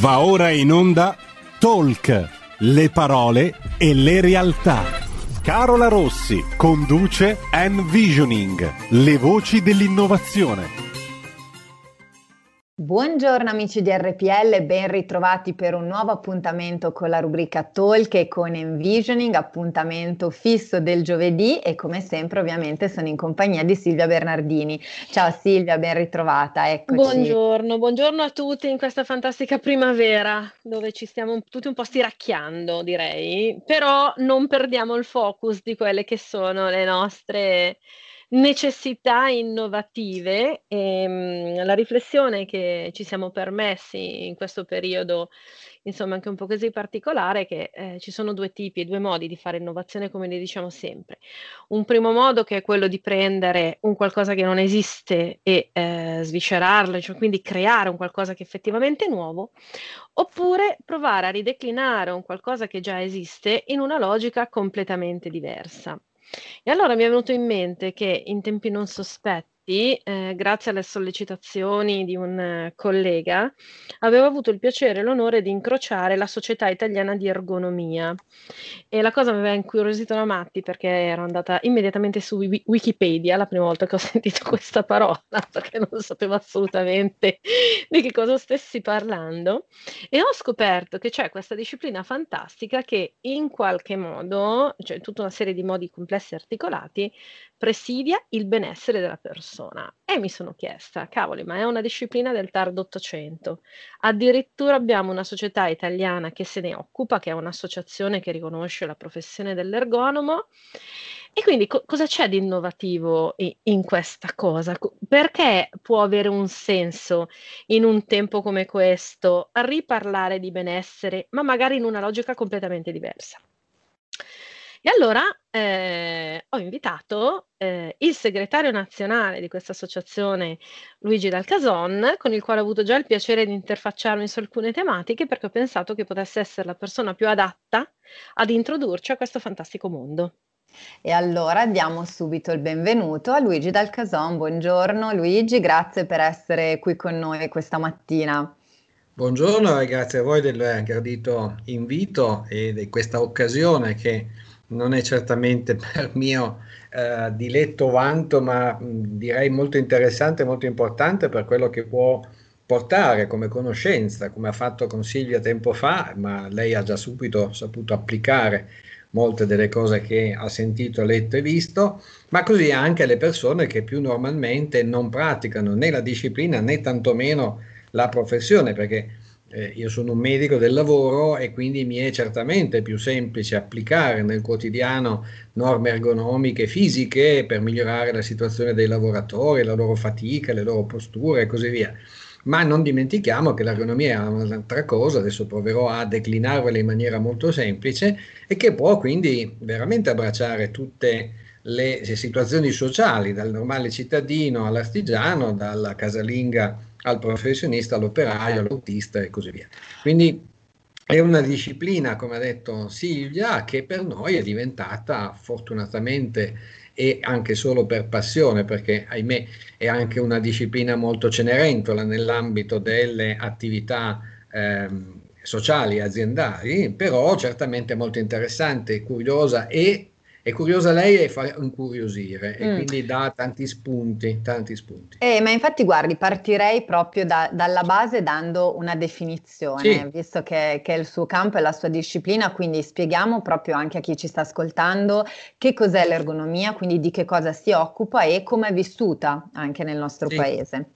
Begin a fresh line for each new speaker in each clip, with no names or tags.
Va ora in onda Talk, le parole e le realtà. Carola Rossi conduce Envisioning, le voci dell'innovazione.
Buongiorno amici di RPL, ben ritrovati per un nuovo appuntamento con la rubrica Talk e con Envisioning, appuntamento fisso del giovedì e come sempre ovviamente sono in compagnia di Silvia Bernardini. Ciao Silvia, ben ritrovata, eccoci.
Buongiorno, buongiorno a tutti in questa fantastica primavera dove ci stiamo tutti un po' stiracchiando direi, però non perdiamo il focus di quelle che sono le nostre necessità innovative e ehm, la riflessione che ci siamo permessi in questo periodo, insomma anche un po' così particolare, è che eh, ci sono due tipi, due modi di fare innovazione, come ne diciamo sempre. Un primo modo che è quello di prendere un qualcosa che non esiste e eh, sviscerarlo, cioè quindi creare un qualcosa che effettivamente è nuovo, oppure provare a rideclinare un qualcosa che già esiste in una logica completamente diversa. E allora mi è venuto in mente che in tempi non sospetti eh, grazie alle sollecitazioni di un eh, collega, avevo avuto il piacere e l'onore di incrociare la Società Italiana di Ergonomia. E la cosa mi aveva incuriosito da matti perché ero andata immediatamente su Wikipedia la prima volta che ho sentito questa parola, perché non sapevo assolutamente di che cosa stessi parlando. E ho scoperto che c'è questa disciplina fantastica che in qualche modo, cioè in tutta una serie di modi complessi e articolati, presidia il benessere della persona. E mi sono chiesta, cavoli, ma è una disciplina del tardo Ottocento. Addirittura abbiamo una società italiana che se ne occupa, che è un'associazione che riconosce la professione dell'ergonomo. E quindi co- cosa c'è di innovativo in, in questa cosa? Perché può avere un senso in un tempo come questo riparlare di benessere, ma magari in una logica completamente diversa? E allora eh, ho invitato eh, il segretario nazionale di questa associazione, Luigi Dalcason, con il quale ho avuto già il piacere di interfacciarmi su alcune tematiche perché ho pensato che potesse essere la persona più adatta ad introdurci a questo fantastico mondo.
E allora diamo subito il benvenuto a Luigi Dalcason. Buongiorno Luigi, grazie per essere qui con noi questa mattina.
Buongiorno e grazie a voi del gradito invito e di questa occasione che non è certamente per mio eh, diletto vanto, ma mh, direi molto interessante e molto importante per quello che può portare come conoscenza, come ha fatto con Silvia tempo fa, ma lei ha già subito saputo applicare molte delle cose che ha sentito, letto e visto, ma così anche le persone che più normalmente non praticano né la disciplina né tantomeno la professione, perché eh, io sono un medico del lavoro e quindi mi è certamente più semplice applicare nel quotidiano norme ergonomiche fisiche per migliorare la situazione dei lavoratori, la loro fatica, le loro posture e così via. Ma non dimentichiamo che l'ergonomia è un'altra cosa, adesso proverò a declinarvela in maniera molto semplice e che può quindi veramente abbracciare tutte le situazioni sociali, dal normale cittadino all'artigiano, dalla casalinga al professionista, all'operaio, all'autista e così via. Quindi è una disciplina, come ha detto Silvia, che per noi è diventata fortunatamente e anche solo per passione, perché ahimè è anche una disciplina molto cenerentola nell'ambito delle attività ehm, sociali e aziendali, però certamente molto interessante, curiosa e è curiosa lei e fa incuriosire mm. e quindi dà tanti spunti, tanti spunti.
Eh, ma infatti guardi, partirei proprio da, dalla base dando una definizione, sì. visto che, che, è il suo campo e la sua disciplina, quindi spieghiamo proprio anche a chi ci sta ascoltando che cos'è l'ergonomia, quindi di che cosa si occupa e come è vissuta anche nel nostro sì. paese.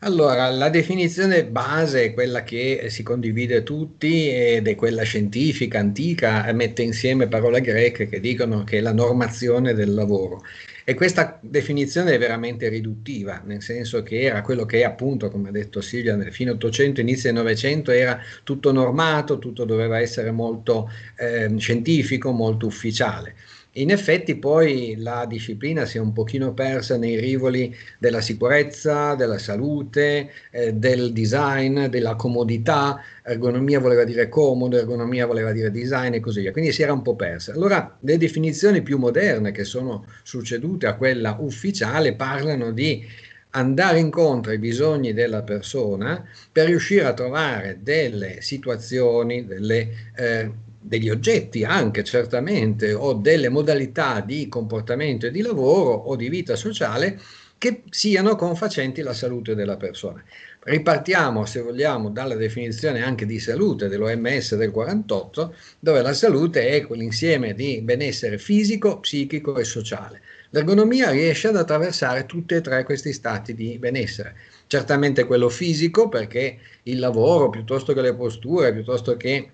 Allora, la definizione base è quella che si condivide tutti ed è quella scientifica, antica, mette insieme parole greche che dicono che è la normazione del lavoro. E questa definizione è veramente riduttiva, nel senso che era quello che appunto, come ha detto Silvia, nel fine 800, inizio del 900 era tutto normato, tutto doveva essere molto eh, scientifico, molto ufficiale. In effetti poi la disciplina si è un pochino persa nei rivoli della sicurezza, della salute, eh, del design, della comodità. Ergonomia voleva dire comodo, ergonomia voleva dire design e così via. Quindi si era un po' persa. Allora le definizioni più moderne che sono succedute a quella ufficiale parlano di andare incontro ai bisogni della persona per riuscire a trovare delle situazioni, delle, eh, degli oggetti anche certamente o delle modalità di comportamento e di lavoro o di vita sociale che siano confacenti la salute della persona. Ripartiamo, se vogliamo, dalla definizione anche di salute dell'OMS del 48, dove la salute è quell'insieme di benessere fisico, psichico e sociale. L'ergonomia riesce ad attraversare tutti e tre questi stati di benessere. Certamente quello fisico, perché il lavoro, piuttosto che le posture, piuttosto che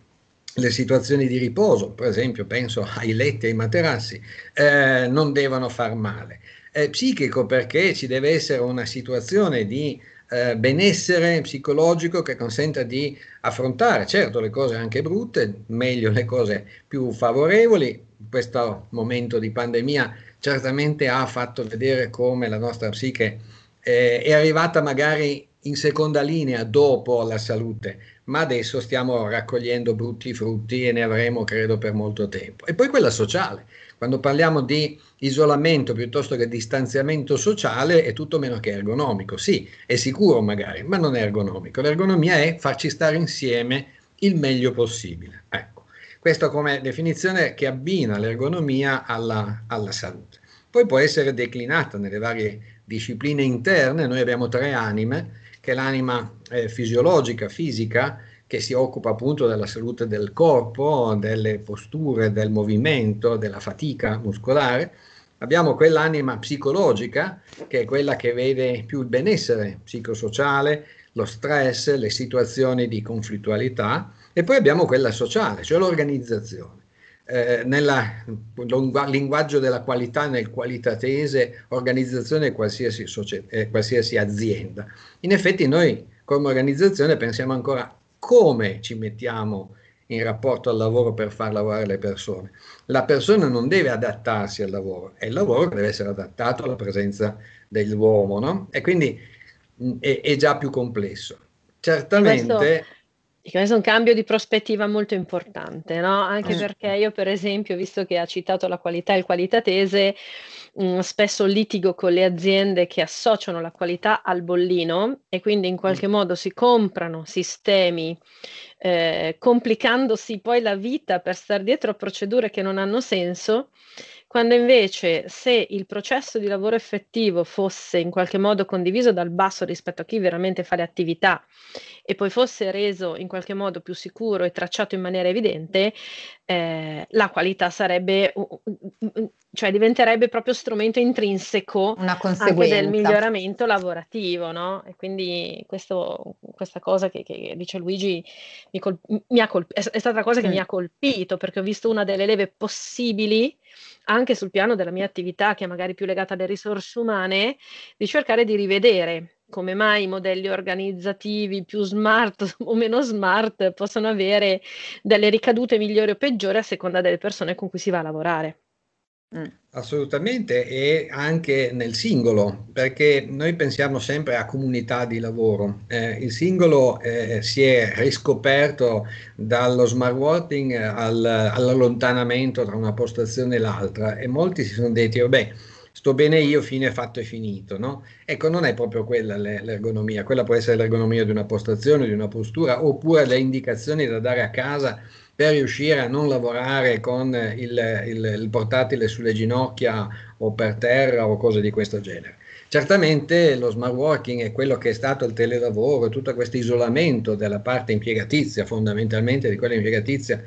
le situazioni di riposo, per esempio penso ai letti e ai materassi, eh, non devono far male. È psichico perché ci deve essere una situazione di eh, benessere psicologico che consenta di affrontare, certo, le cose anche brutte, meglio le cose più favorevoli. Questo momento di pandemia certamente ha fatto vedere come la nostra psiche eh, è arrivata magari in seconda linea dopo la salute, ma adesso stiamo raccogliendo brutti frutti e ne avremo, credo, per molto tempo. E poi quella sociale. Quando parliamo di isolamento piuttosto che distanziamento sociale è tutto meno che ergonomico. Sì, è sicuro magari, ma non è ergonomico. L'ergonomia è farci stare insieme il meglio possibile. Ecco. Questo come definizione che abbina l'ergonomia alla, alla salute. Poi può essere declinata nelle varie discipline interne, noi abbiamo tre anime, che è l'anima eh, fisiologica, fisica, che si occupa appunto della salute del corpo, delle posture, del movimento, della fatica muscolare. Abbiamo quell'anima psicologica, che è quella che vede più il benessere psicosociale, lo stress, le situazioni di conflittualità e poi abbiamo quella sociale, cioè l'organizzazione. Eh, nel linguaggio della qualità, nel qualitatese, organizzazione qualsiasi, eh, qualsiasi azienda. In effetti noi come organizzazione pensiamo ancora come ci mettiamo in rapporto al lavoro per far lavorare le persone. La persona non deve adattarsi al lavoro, è il lavoro che deve essere adattato alla presenza dell'uomo, no? E quindi mh, è, è, già più complesso. Certamente...
Questo questo è un cambio di prospettiva molto importante, no? Anche mm. perché io, per esempio, visto che ha citato la qualità e il qualitatese, mh, mm, spesso litigo con le aziende che associano la qualità al bollino e quindi in qualche mm. modo si comprano sistemi eh, complicandosi poi la vita per stare dietro a procedure che non hanno senso quando invece se il processo di lavoro effettivo fosse in qualche modo condiviso dal basso rispetto a chi veramente fa le attività e poi fosse reso in qualche modo più sicuro e tracciato in maniera evidente, eh, la qualità sarebbe, cioè diventerebbe proprio strumento intrinseco anche del miglioramento lavorativo, no? E quindi questo, questa cosa che, che, dice Luigi mi, col- mi ha colp- è, è, stata una cosa che mm. mi ha colpito perché ho visto una delle leve possibili anche sul piano della mia attività, che è magari più legata alle risorse umane, di cercare di rivedere come mai i modelli organizzativi più smart o meno smart possono avere delle ricadute migliori o peggiori a seconda delle persone con cui si va a lavorare.
Mm. Assolutamente e anche nel singolo, perché noi pensiamo sempre a comunità di lavoro. Eh, il singolo eh, si è riscoperto dallo smart working al, all'allontanamento tra una postazione e l'altra e molti si sono detti, vabbè, sto bene io, fine fatto e finito. No? Ecco, non è proprio quella l'ergonomia, quella può essere l'ergonomia di una postazione, di una postura, oppure le indicazioni da dare a casa per riuscire a non lavorare con il, il, il, portatile sulle ginocchia o per terra o cose di questo genere. Certamente lo smart working è quello che è stato il telelavoro, tutto questo isolamento della parte impiegatizia, fondamentalmente di quella impiegatizia,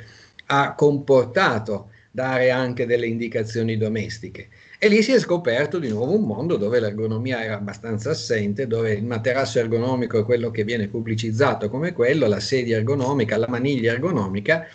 ha comportato dare anche delle indicazioni domestiche. E lì si è scoperto di nuovo un mondo dove l'ergonomia era abbastanza assente, dove il materasso ergonomico è quello che viene pubblicizzato come quello, la sedia ergonomica, la maniglia ergonomica,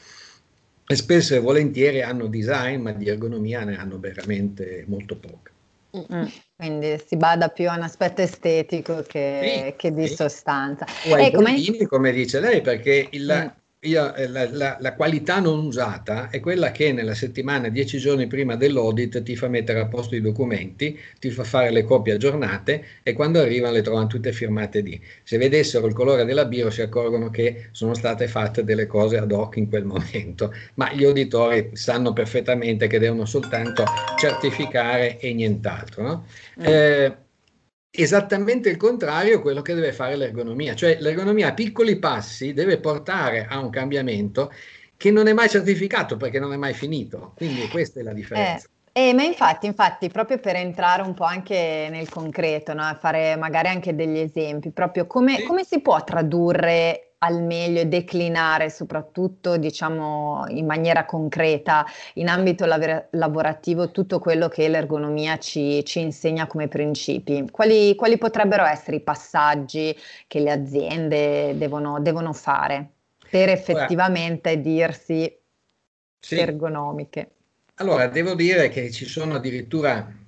e spesso e volentieri hanno design, ma di ergonomia ne hanno veramente molto poco.
Mm, quindi si bada più a un aspetto estetico che, sì, che di sì. sostanza.
O ai ecco, ma... come dice lei, perché il, mm io, eh, la, la, la, qualità non usata è quella che nella settimana, dieci giorni prima dell'audit, ti fa mettere a posto i documenti, ti fa fare le copie aggiornate e quando arrivano le trovano tutte firmate lì. Se vedessero il colore della biro si accorgono che sono state fatte delle cose ad hoc in quel momento, ma gli auditori sanno perfettamente che devono soltanto certificare e nient'altro. No? Mm. Eh, esattamente il contrario quello che deve fare l'ergonomia, cioè l'ergonomia a piccoli passi deve portare a un cambiamento che non è mai certificato perché non è mai finito, quindi questa è la differenza.
Eh. Eh, ma infatti, infatti, proprio per entrare un po' anche nel concreto, no? fare magari anche degli esempi, proprio come, sì. come si può tradurre al meglio e declinare soprattutto diciamo in maniera concreta in ambito lav- lavorativo tutto quello che l'ergonomia ci, ci insegna come principi. Quali, quali, potrebbero essere i passaggi che le aziende devono, devono fare per effettivamente dirsi sì. ergonomiche?
Allora, devo dire che ci sono addirittura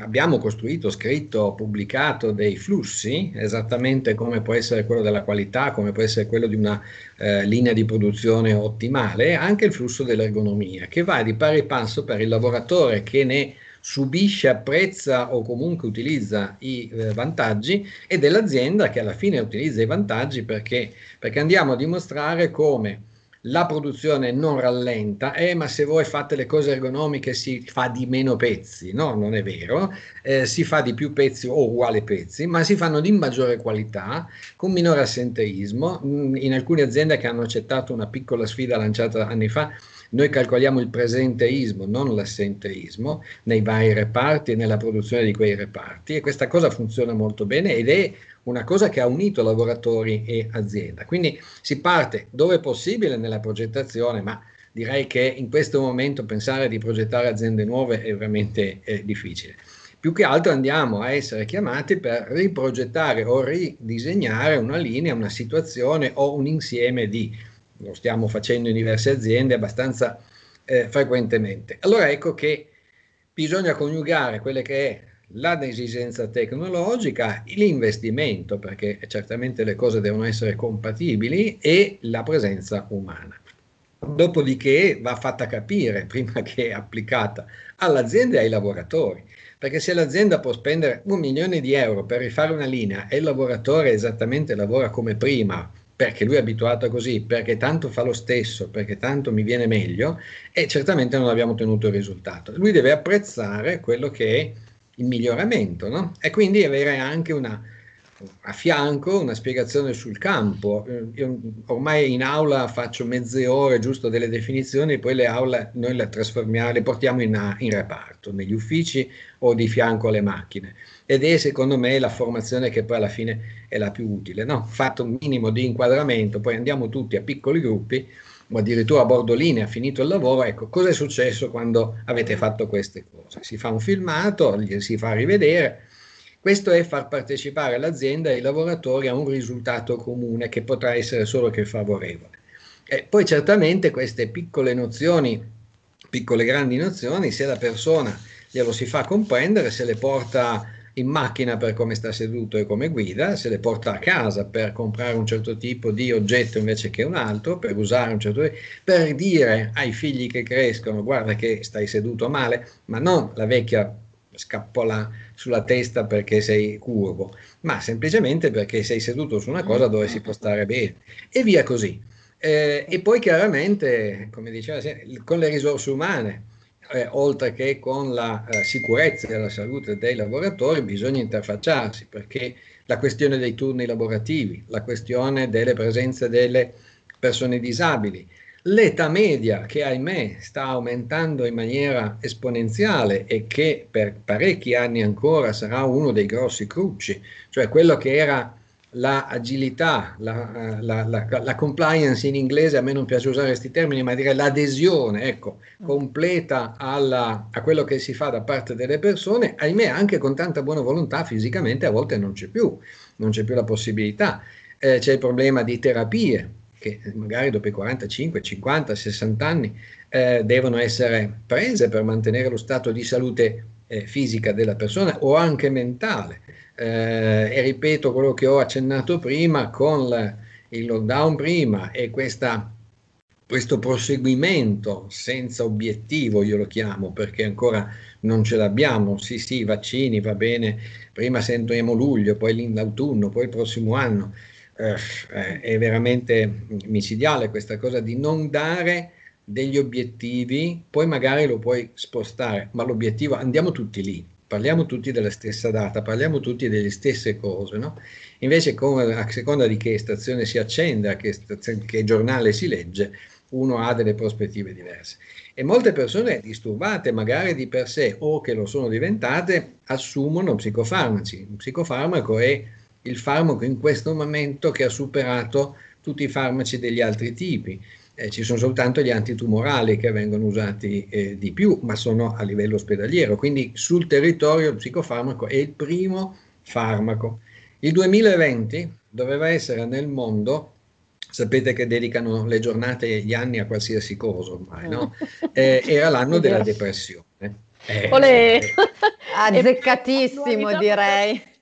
abbiamo costruito, scritto, pubblicato dei flussi, esattamente come può essere quello della qualità, come può essere quello di una eh, linea di produzione ottimale, anche il flusso dell'ergonomia, che va di pari passo per il lavoratore che ne subisce, apprezza o comunque utilizza i eh, vantaggi e dell'azienda che alla fine utilizza i vantaggi perché, perché andiamo a dimostrare come la produzione non rallenta, eh, ma se voi fate le cose ergonomiche si fa di meno pezzi, no, non è vero, eh, si fa di più pezzi o uguali pezzi, ma si fanno di maggiore qualità, con minore assenteismo. Mm, in alcune aziende che hanno accettato una piccola sfida lanciata anni fa, noi calcoliamo il presenteismo, non l'assenteismo, nei vari reparti e nella produzione di quei reparti e questa cosa funziona molto bene ed è una cosa che ha unito lavoratori e azienda. Quindi si parte dove possibile nella progettazione, ma direi che in questo momento pensare di progettare aziende nuove è veramente eh, difficile. Più che altro andiamo a essere chiamati per riprogettare o ridisegnare una linea, una situazione o un insieme di, lo stiamo facendo in diverse aziende abbastanza eh, frequentemente. Allora ecco che bisogna coniugare quelle che è l'esigenza tecnologica, l'investimento, perché certamente le cose devono essere compatibili, e la presenza umana. Dopodiché va fatta capire, prima che applicata, all'azienda e ai lavoratori, perché se l'azienda può spendere un milione di euro per rifare una linea e il lavoratore esattamente lavora come prima, perché lui è abituato così, perché tanto fa lo stesso, perché tanto mi viene meglio, e certamente non abbiamo ottenuto il risultato. Lui deve apprezzare quello che è il miglioramento, no? E quindi avere anche una, a fianco una spiegazione sul campo. Eh, io ormai in aula faccio mezze ore giusto delle definizioni, poi le aule noi le trasformiamo, le portiamo in, in reparto, negli uffici o di fianco alle macchine. Ed è secondo me la formazione che poi alla fine è la più utile. No? Fatto un minimo di inquadramento, poi andiamo tutti a piccoli gruppi o addirittura a bordo linea, finito il lavoro, ecco, cosa è successo quando avete fatto queste cose? Si fa un filmato, si fa rivedere, questo è far partecipare l'azienda e i lavoratori a un risultato comune che potrà essere solo che favorevole. E poi certamente queste piccole nozioni, piccole grandi nozioni, se la persona glielo si fa comprendere, se le porta in macchina per come sta seduto e come guida, se le porta a casa per comprare un certo tipo di oggetto invece che un altro, per usare un certo per dire ai figli che crescono guarda che stai seduto male, ma non la vecchia scappola sulla testa perché sei curvo, ma semplicemente perché sei seduto su una cosa dove si può stare bene e via così. Eh, e poi chiaramente, come diceva, con le risorse umane, eh, oltre che con la eh, sicurezza e la salute dei lavoratori, bisogna interfacciarsi perché la questione dei turni lavorativi, la questione delle presenze delle persone disabili, l'età media che ahimè sta aumentando in maniera esponenziale e che per parecchi anni ancora sarà uno dei grossi crucci, cioè quello che era la agilità, la, la, la, la, compliance in inglese, a me non piace usare questi termini, ma dire l'adesione, ecco, mm. completa alla, a quello che si fa da parte delle persone, ahimè anche con tanta buona volontà fisicamente a volte non c'è più, non c'è più la possibilità. Eh, c'è il problema di terapie, che magari dopo i 45, 50, 60 anni eh, devono essere prese per mantenere lo stato di salute eh, fisica della persona o anche mentale. Eh, e ripeto quello che ho accennato prima con la, il lockdown prima e questa, questo proseguimento senza obiettivo, io lo chiamo perché ancora non ce l'abbiamo, sì sì, vaccini, va bene, prima sentiremo luglio, poi l'autunno, poi il prossimo anno, eh, è veramente micidiale questa cosa di non dare degli obiettivi, poi magari lo puoi spostare, ma l'obiettivo, andiamo tutti lì, parliamo tutti della stessa data, parliamo tutti delle stesse cose, no? Invece, come, a seconda di che stazione si accende, a che, stazione, che giornale si legge, uno ha delle prospettive diverse. E molte persone disturbate magari di per sé o che lo sono diventate assumono psicofarmaci. Un psicofarmaco è il farmaco in questo momento che ha superato tutti i farmaci degli altri tipi. Eh, ci sono soltanto gli antitumorali che vengono usati eh, di più, ma sono a livello ospedaliero. Quindi sul territorio il psicofarmaco è il primo farmaco. Il 2020 doveva essere nel mondo sapete che dedicano le giornate e gli anni a qualsiasi cosa ormai, no? Eh, era l'anno della depressione.
Eh, Olè. Azzeccatissimo direi.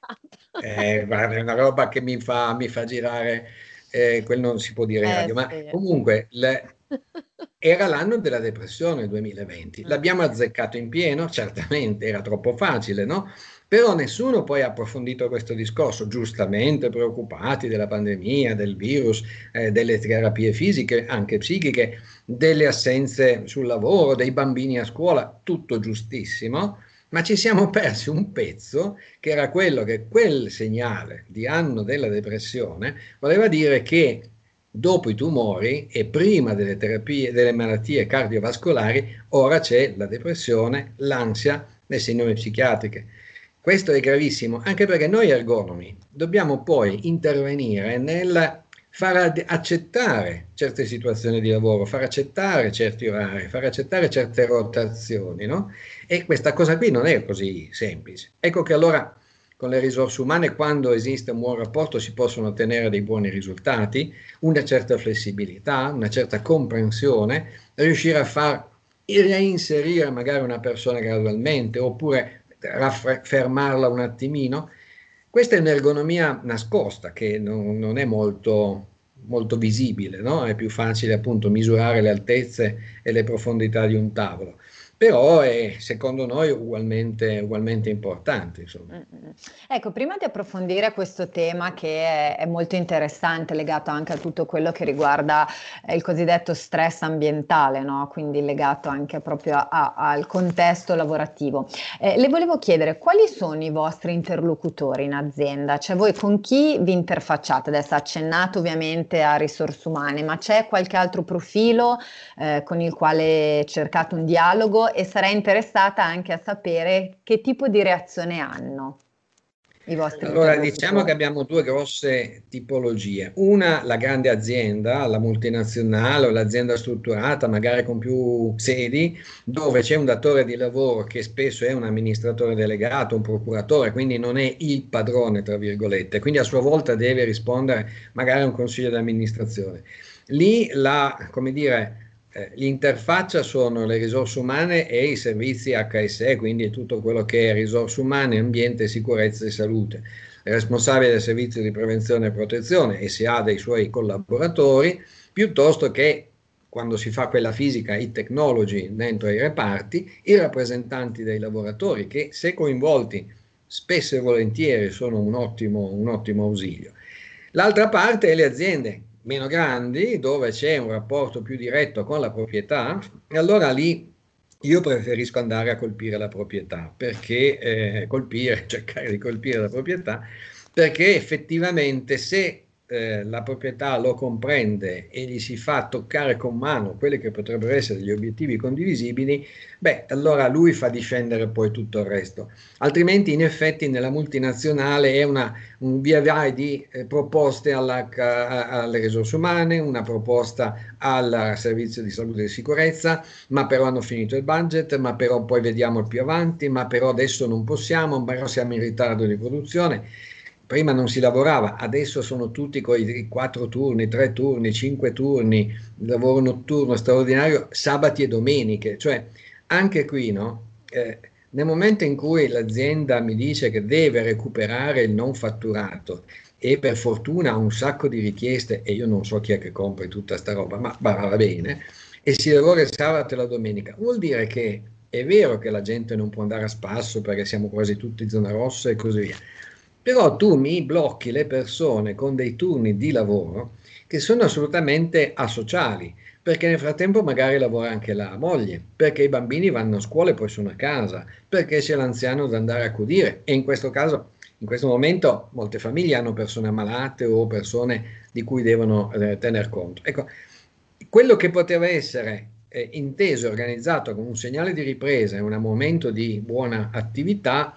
Eh, guarda, è una roba che mi fa, mi fa girare, eh, quel non si può dire in eh, radio, ma comunque le, era l'anno della depressione il 2020. L'abbiamo azzeccato in pieno, certamente era troppo facile, no? Però nessuno poi ha approfondito questo discorso, giustamente preoccupati della pandemia, del virus, eh, delle terapie fisiche, anche psichiche, delle assenze sul lavoro, dei bambini a scuola, tutto giustissimo, ma ci siamo persi un pezzo che era quello che quel segnale di anno della depressione voleva dire che dopo i tumori e prima delle terapie, delle malattie cardiovascolari, ora c'è la depressione, l'ansia, le sindrome psichiatriche. Questo è gravissimo, anche perché noi ergonomi dobbiamo poi intervenire nel far accettare certe situazioni di lavoro, far accettare certi orari, far accettare certe rotazioni, no? E questa cosa qui non è così semplice. Ecco che allora con le risorse umane, quando esiste un buon rapporto, si possono ottenere dei buoni risultati, una certa flessibilità, una certa comprensione, riuscire a far reinserire magari una persona gradualmente, oppure fermarla un attimino. Questa è un'ergonomia nascosta che non, non è molto, molto visibile, no? è più facile appunto misurare le altezze e le profondità di un tavolo però è secondo noi ugualmente, ugualmente importante. Insomma. Mm,
mm. Ecco, prima di approfondire questo tema che è, è, molto interessante, legato anche a tutto quello che riguarda eh, il cosiddetto stress ambientale, no? quindi legato anche proprio a, a, al contesto lavorativo, eh, le volevo chiedere quali sono i vostri interlocutori in azienda? Cioè voi con chi vi interfacciate? Adesso accennato ovviamente a risorse umane, ma c'è qualche altro profilo eh, con il quale cercate un dialogo e sarei interessata anche a sapere che tipo di reazione hanno.
I vostri allora diciamo che abbiamo due grosse tipologie. Una, la grande azienda, la multinazionale o l'azienda strutturata, magari con più sedi, dove c'è un datore di lavoro che spesso è un amministratore delegato, un procuratore, quindi non è il padrone, tra virgolette, quindi a sua volta deve rispondere magari a un consiglio di amministrazione. Lì la, come dire, l'interfaccia sono le risorse umane e i servizi HSE, quindi tutto quello che è risorse umane, ambiente, sicurezza e salute. Il responsabile del servizio di prevenzione e protezione e si ha dei suoi collaboratori, piuttosto che quando si fa quella fisica, i technology dentro i reparti, i rappresentanti dei lavoratori che se coinvolti spesso e volentieri sono un ottimo, un ottimo ausilio. L'altra parte è le aziende meno grandi, dove c'è un rapporto più diretto con la proprietà, allora lì io preferisco andare a colpire la proprietà, perché eh, colpire, cercare di colpire la proprietà, perché effettivamente se eh, la proprietà lo comprende e gli si fa toccare con mano quelli che potrebbero essere gli obiettivi condivisibili, beh, allora lui fa discendere poi tutto il resto. Altrimenti, in effetti, nella multinazionale è una, un via vai di eh, proposte alla, a, alle risorse umane, una proposta al servizio di salute e sicurezza, ma però hanno finito il budget, ma però poi vediamo più avanti, ma però adesso non possiamo, però siamo in ritardo di produzione prima non si lavorava, adesso sono tutti con i quattro turni, tre turni, cinque turni, lavoro notturno straordinario, sabati e domeniche, cioè anche qui no? Eh, nel momento in cui l'azienda mi dice che deve recuperare il non fatturato e per fortuna ha un sacco di richieste e io non so chi è che compra tutta sta roba, ma va bene, e si lavora il sabato e la domenica, vuol dire che è vero che la gente non può andare a spasso perché siamo quasi tutti zona rossa e così via, però tu mi blocchi le persone con dei turni di lavoro che sono assolutamente asociali, perché nel frattempo magari lavora anche la moglie, perché i bambini vanno a scuola e poi sono a casa, perché c'è l'anziano da andare a accudire e in questo caso, in questo momento, molte famiglie hanno persone ammalate o persone di cui devono eh, tener conto. Ecco, quello che poteva essere eh, inteso e organizzato come un segnale di ripresa e un momento di buona attività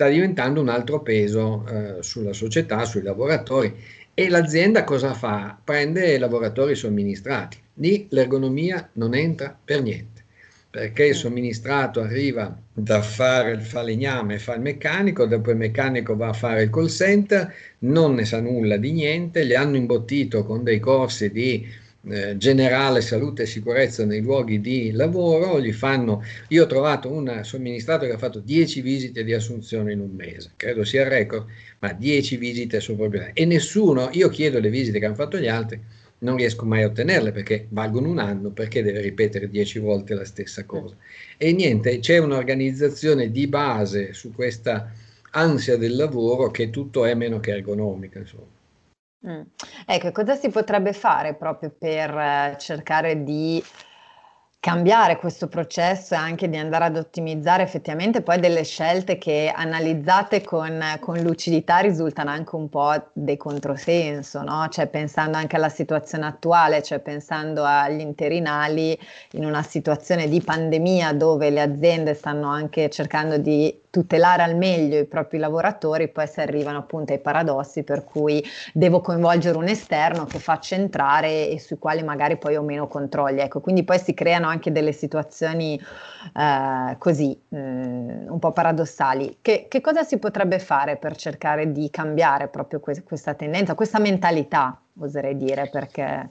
sta diventando un altro peso eh, sulla società, sui lavoratori e l'azienda cosa fa? Prende i lavoratori somministrati. Lì l'ergonomia non entra per niente, perché il somministrato arriva da fare il falegname, fa il meccanico, dopo il meccanico va a fare il call center, non ne sa nulla di niente, li hanno imbottito con dei corsi di eh, generale salute e sicurezza nei luoghi di lavoro, gli fanno, io ho trovato un somministrato che ha fatto 10 visite di assunzione in un mese, credo sia il record, ma 10 visite su proprietà e nessuno, io chiedo le visite che hanno fatto gli altri, non riesco mai a ottenerle perché valgono un anno, perché deve ripetere 10 volte la stessa cosa. E niente, c'è un'organizzazione di base su questa ansia del lavoro che tutto è meno che ergonomica, insomma.
Mm. Ecco, cosa si potrebbe fare proprio per eh, cercare di cambiare questo processo e anche di andare ad ottimizzare effettivamente poi delle scelte che analizzate con, con lucidità risultano anche un po' dei controsenso, no? Cioè pensando anche alla situazione attuale, cioè pensando agli interinali in una situazione di pandemia dove le aziende stanno anche cercando di tutelare al meglio i propri lavoratori, poi si arrivano appunto ai paradossi per cui devo coinvolgere un esterno che faccia entrare e sui quali magari poi ho meno controlli. Ecco, quindi poi si creano anche delle situazioni eh, così, mh, mm, un po' paradossali. Che, che, cosa si potrebbe fare per cercare di cambiare proprio que- questa tendenza, questa mentalità, oserei dire, perché...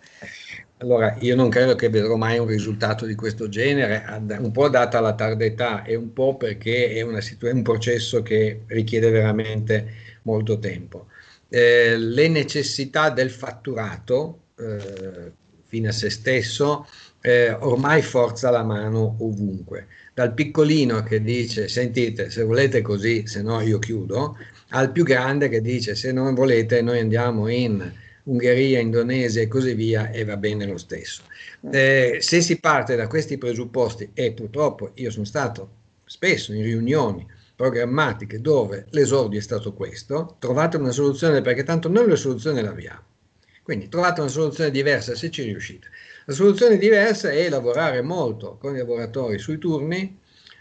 Allora, io non credo che vedrò mai un risultato di questo genere, un po' data la tarda età e un po' perché è, situ- è un processo che richiede veramente molto tempo. Eh, le necessità del fatturato eh, fine a se stesso eh, ormai forza la mano ovunque. Dal piccolino che dice sentite se volete così, se no io chiudo, al più grande che dice se non volete noi andiamo in Ungheria, Indonesia e così via e va bene lo stesso. Eh, se si parte da questi presupposti e purtroppo io sono stato spesso in riunioni programmatiche dove l'esordio è stato questo, trovate una soluzione perché tanto noi la soluzione l'abbiamo. Quindi trovate una soluzione diversa se ci riuscite. La soluzione diversa è lavorare molto con i lavoratori sui turni,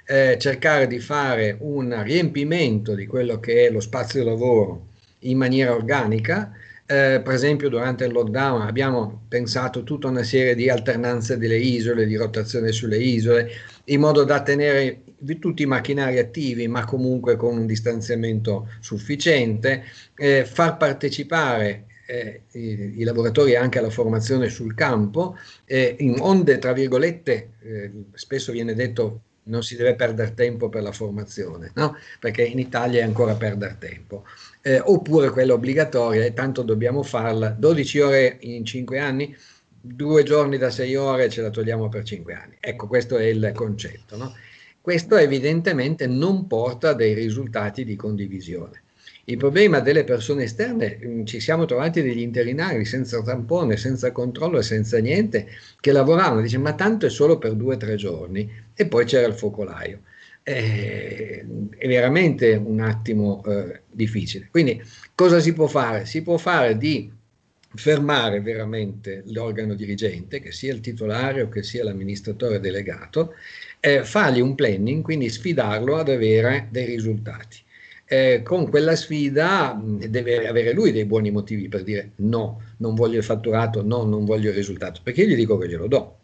eh, cercare di fare un riempimento di quello che è lo spazio lavoro in maniera organica eh, per esempio durante il lockdown abbiamo pensato tutta una serie di alternanze delle isole, di rotazione sulle isole, in modo da tenere tutti i macchinari attivi, ma comunque con un distanziamento sufficiente, eh, far partecipare eh, i, i, lavoratori anche alla formazione sul campo, eh, in onde, tra virgolette, eh, spesso viene detto non si deve perdere tempo per la formazione, no? perché in Italia è ancora perdere tempo eh, oppure quella obbligatoria e tanto dobbiamo farla 12 ore in 5 anni due giorni da 6 ore ce la togliamo per 5 anni. Ecco questo è il concetto no? questo evidentemente non porta dei risultati di condivisione. Il problema delle persone esterne, mm, ci siamo trovati degli interinari senza tampone, senza controllo e senza niente, che lavoravano, dice ma tanto è solo per due o tre giorni e poi c'era il focolaio è, è veramente un attimo eh, difficile. Quindi cosa si può fare? Si può fare di fermare veramente l'organo dirigente, che sia il titolare o che sia l'amministratore delegato, eh, fargli un planning, quindi sfidarlo ad avere dei risultati. Eh, con quella sfida deve avere lui dei buoni motivi per dire no, non voglio il fatturato, no, non voglio il risultato, perché io gli dico che glielo do.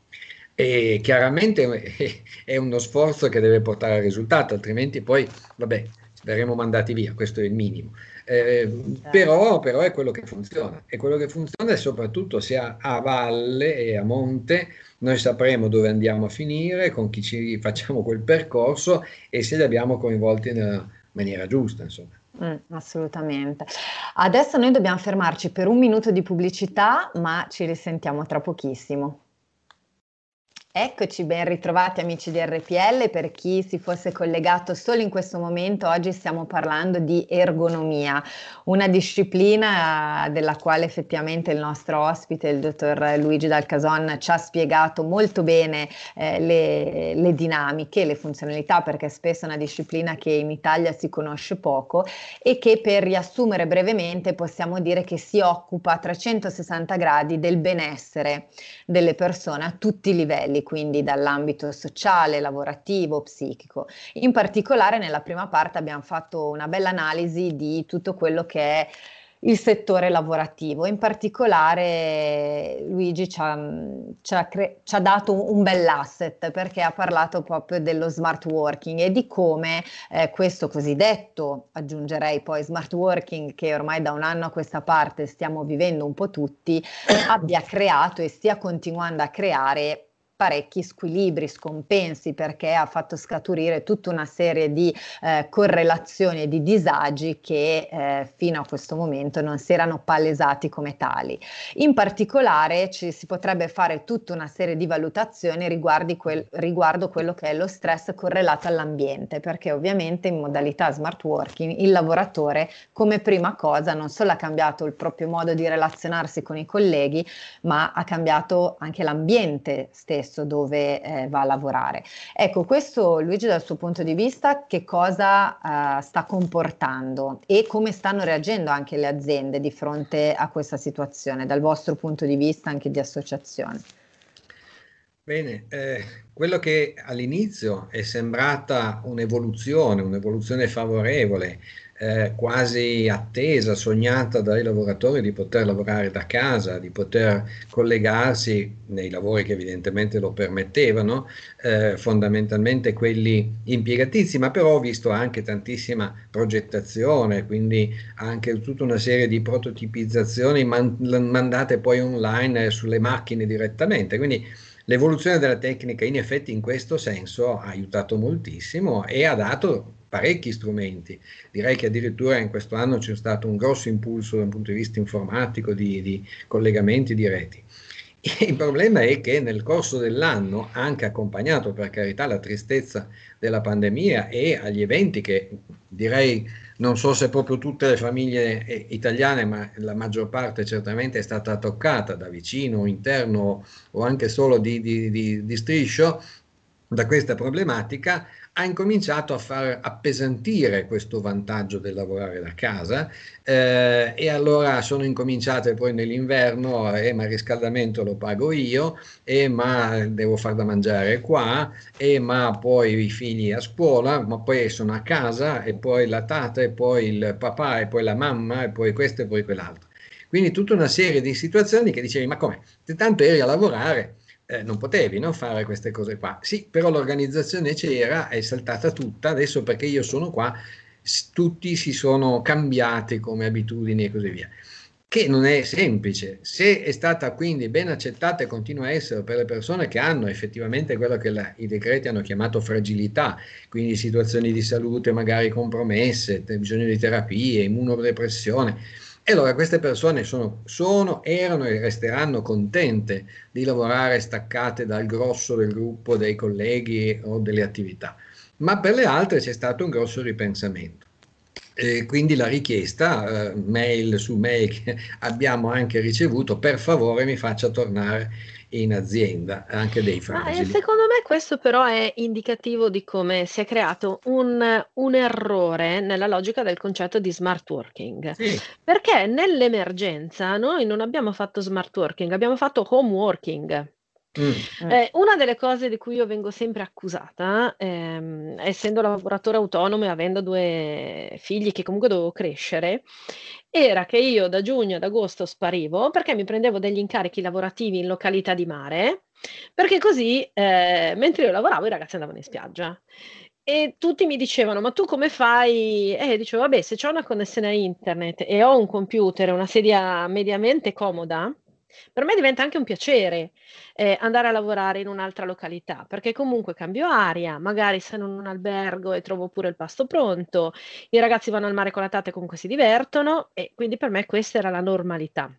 E chiaramente è uno sforzo che deve portare al risultato, altrimenti poi, vabbè, verremo mandati via, questo è il minimo. Eh, però, però, è quello che funziona e quello che funziona è soprattutto se a, a, valle e a monte noi sapremo dove andiamo a finire, con chi ci facciamo quel percorso e se li abbiamo coinvolti nella maniera giusta. Insomma.
Mm, assolutamente. Adesso noi dobbiamo fermarci per un minuto di pubblicità, ma ci risentiamo tra pochissimo. Eccoci, ben ritrovati amici di RPL. Per chi si fosse collegato solo in questo momento, oggi stiamo parlando di ergonomia, una disciplina della quale effettivamente il nostro ospite, il dottor Luigi Dalcason, ci ha spiegato molto bene eh, le, le dinamiche, le funzionalità, perché è spesso una disciplina che in Italia si conosce poco e che per riassumere brevemente possiamo dire che si occupa a 360 gradi del benessere delle persone a tutti i livelli quindi dall'ambito sociale, lavorativo, psichico. In particolare nella prima parte abbiamo fatto una bella analisi di tutto quello che è il settore lavorativo. In particolare Luigi ci ha, ci ha, cre- ci ha dato un bell'asset perché ha parlato proprio dello smart working e di come eh, questo cosiddetto, aggiungerei poi smart working che ormai da un anno a questa parte stiamo vivendo un po' tutti, abbia creato e stia continuando a creare parecchi squilibri, scompensi, perché ha fatto scaturire tutta una serie di eh, correlazioni e di disagi che eh, fino a questo momento non si erano palesati come tali. In particolare ci si potrebbe fare tutta una serie di valutazioni quel, riguardo quello che è lo stress correlato all'ambiente, perché ovviamente in modalità smart working il lavoratore come prima cosa non solo ha cambiato il proprio modo di relazionarsi con i colleghi, ma ha cambiato anche l'ambiente stesso stesso dove eh, va a lavorare. Ecco, questo Luigi dal suo punto di vista che cosa uh, sta comportando e come stanno reagendo anche le aziende di fronte a questa situazione, dal vostro punto di vista anche di associazione?
Bene, eh, quello che all'inizio è sembrata un'evoluzione, un'evoluzione favorevole, eh, quasi attesa, sognata dai lavoratori di poter lavorare da casa, di poter collegarsi nei lavori che evidentemente lo permettevano, eh, fondamentalmente quelli impiegatizi, ma però ho visto anche tantissima progettazione, quindi anche tutta una serie di prototipizzazioni man- mandate poi online sulle macchine direttamente. Quindi l'evoluzione della tecnica in effetti in questo senso ha aiutato moltissimo e ha dato parecchi strumenti. Direi che addirittura in questo anno c'è stato un grosso impulso dal punto di vista informatico di, di collegamenti diretti. Il problema è che nel corso dell'anno, anche accompagnato per carità alla tristezza della pandemia e agli eventi che direi non so se proprio tutte le famiglie eh, italiane, ma la maggior parte certamente è stata toccata da vicino, interno o anche solo di, di, di, di striscio da questa problematica, ha incominciato a far appesantire questo vantaggio del lavorare da casa eh, e allora sono incominciate poi nell'inverno, eh, ma il riscaldamento lo pago io, e ma devo far da mangiare qua, e ma poi i figli a scuola, ma poi sono a casa, e poi la tata, e poi il papà, e poi la mamma, e poi questo e poi quell'altro. Quindi tutta una serie di situazioni che dicevi, ma come? Se tanto eri a lavorare, eh, non potevi no, fare queste cose qua. Sì, però l'organizzazione c'era, è saltata tutta, adesso perché io sono qua, tutti si sono cambiati come abitudini e così via. Che non è semplice. Se è stata quindi ben accettata e continua a essere per le persone che hanno effettivamente quello che la, i decreti hanno chiamato fragilità, quindi situazioni di salute magari compromesse, bisogno di terapie, immunodepressione, e allora queste persone sono, sono, erano e resteranno contente di lavorare staccate dal grosso del gruppo dei colleghi o delle attività, ma per le altre c'è stato un grosso ripensamento. E quindi la richiesta, eh, mail su mail che abbiamo anche ricevuto, per favore mi faccia tornare in azienda, anche dei fragili.
Ma, secondo me questo però è indicativo di come si è creato un, un errore nella logica del concetto di smart working. Sì. Perché nell'emergenza noi non abbiamo fatto smart working, abbiamo fatto home working. Mm. Eh, una delle cose di cui io vengo sempre accusata, ehm, essendo lavoratore autonomo e avendo due figli che comunque dovevo crescere, era che io da giugno ad agosto sparivo perché mi prendevo degli incarichi lavorativi in località di mare, perché così eh, mentre io lavoravo i ragazzi andavano in spiaggia. E tutti mi dicevano: Ma tu come fai? E dicevo: Vabbè, se ho una connessione a internet e ho un computer, una sedia mediamente comoda, per me diventa anche un piacere eh, andare a lavorare in un'altra località, perché comunque cambio aria, magari sono in un albergo e trovo pure il pasto pronto, i ragazzi vanno al mare con la tata e comunque si divertono e quindi per me questa era la normalità.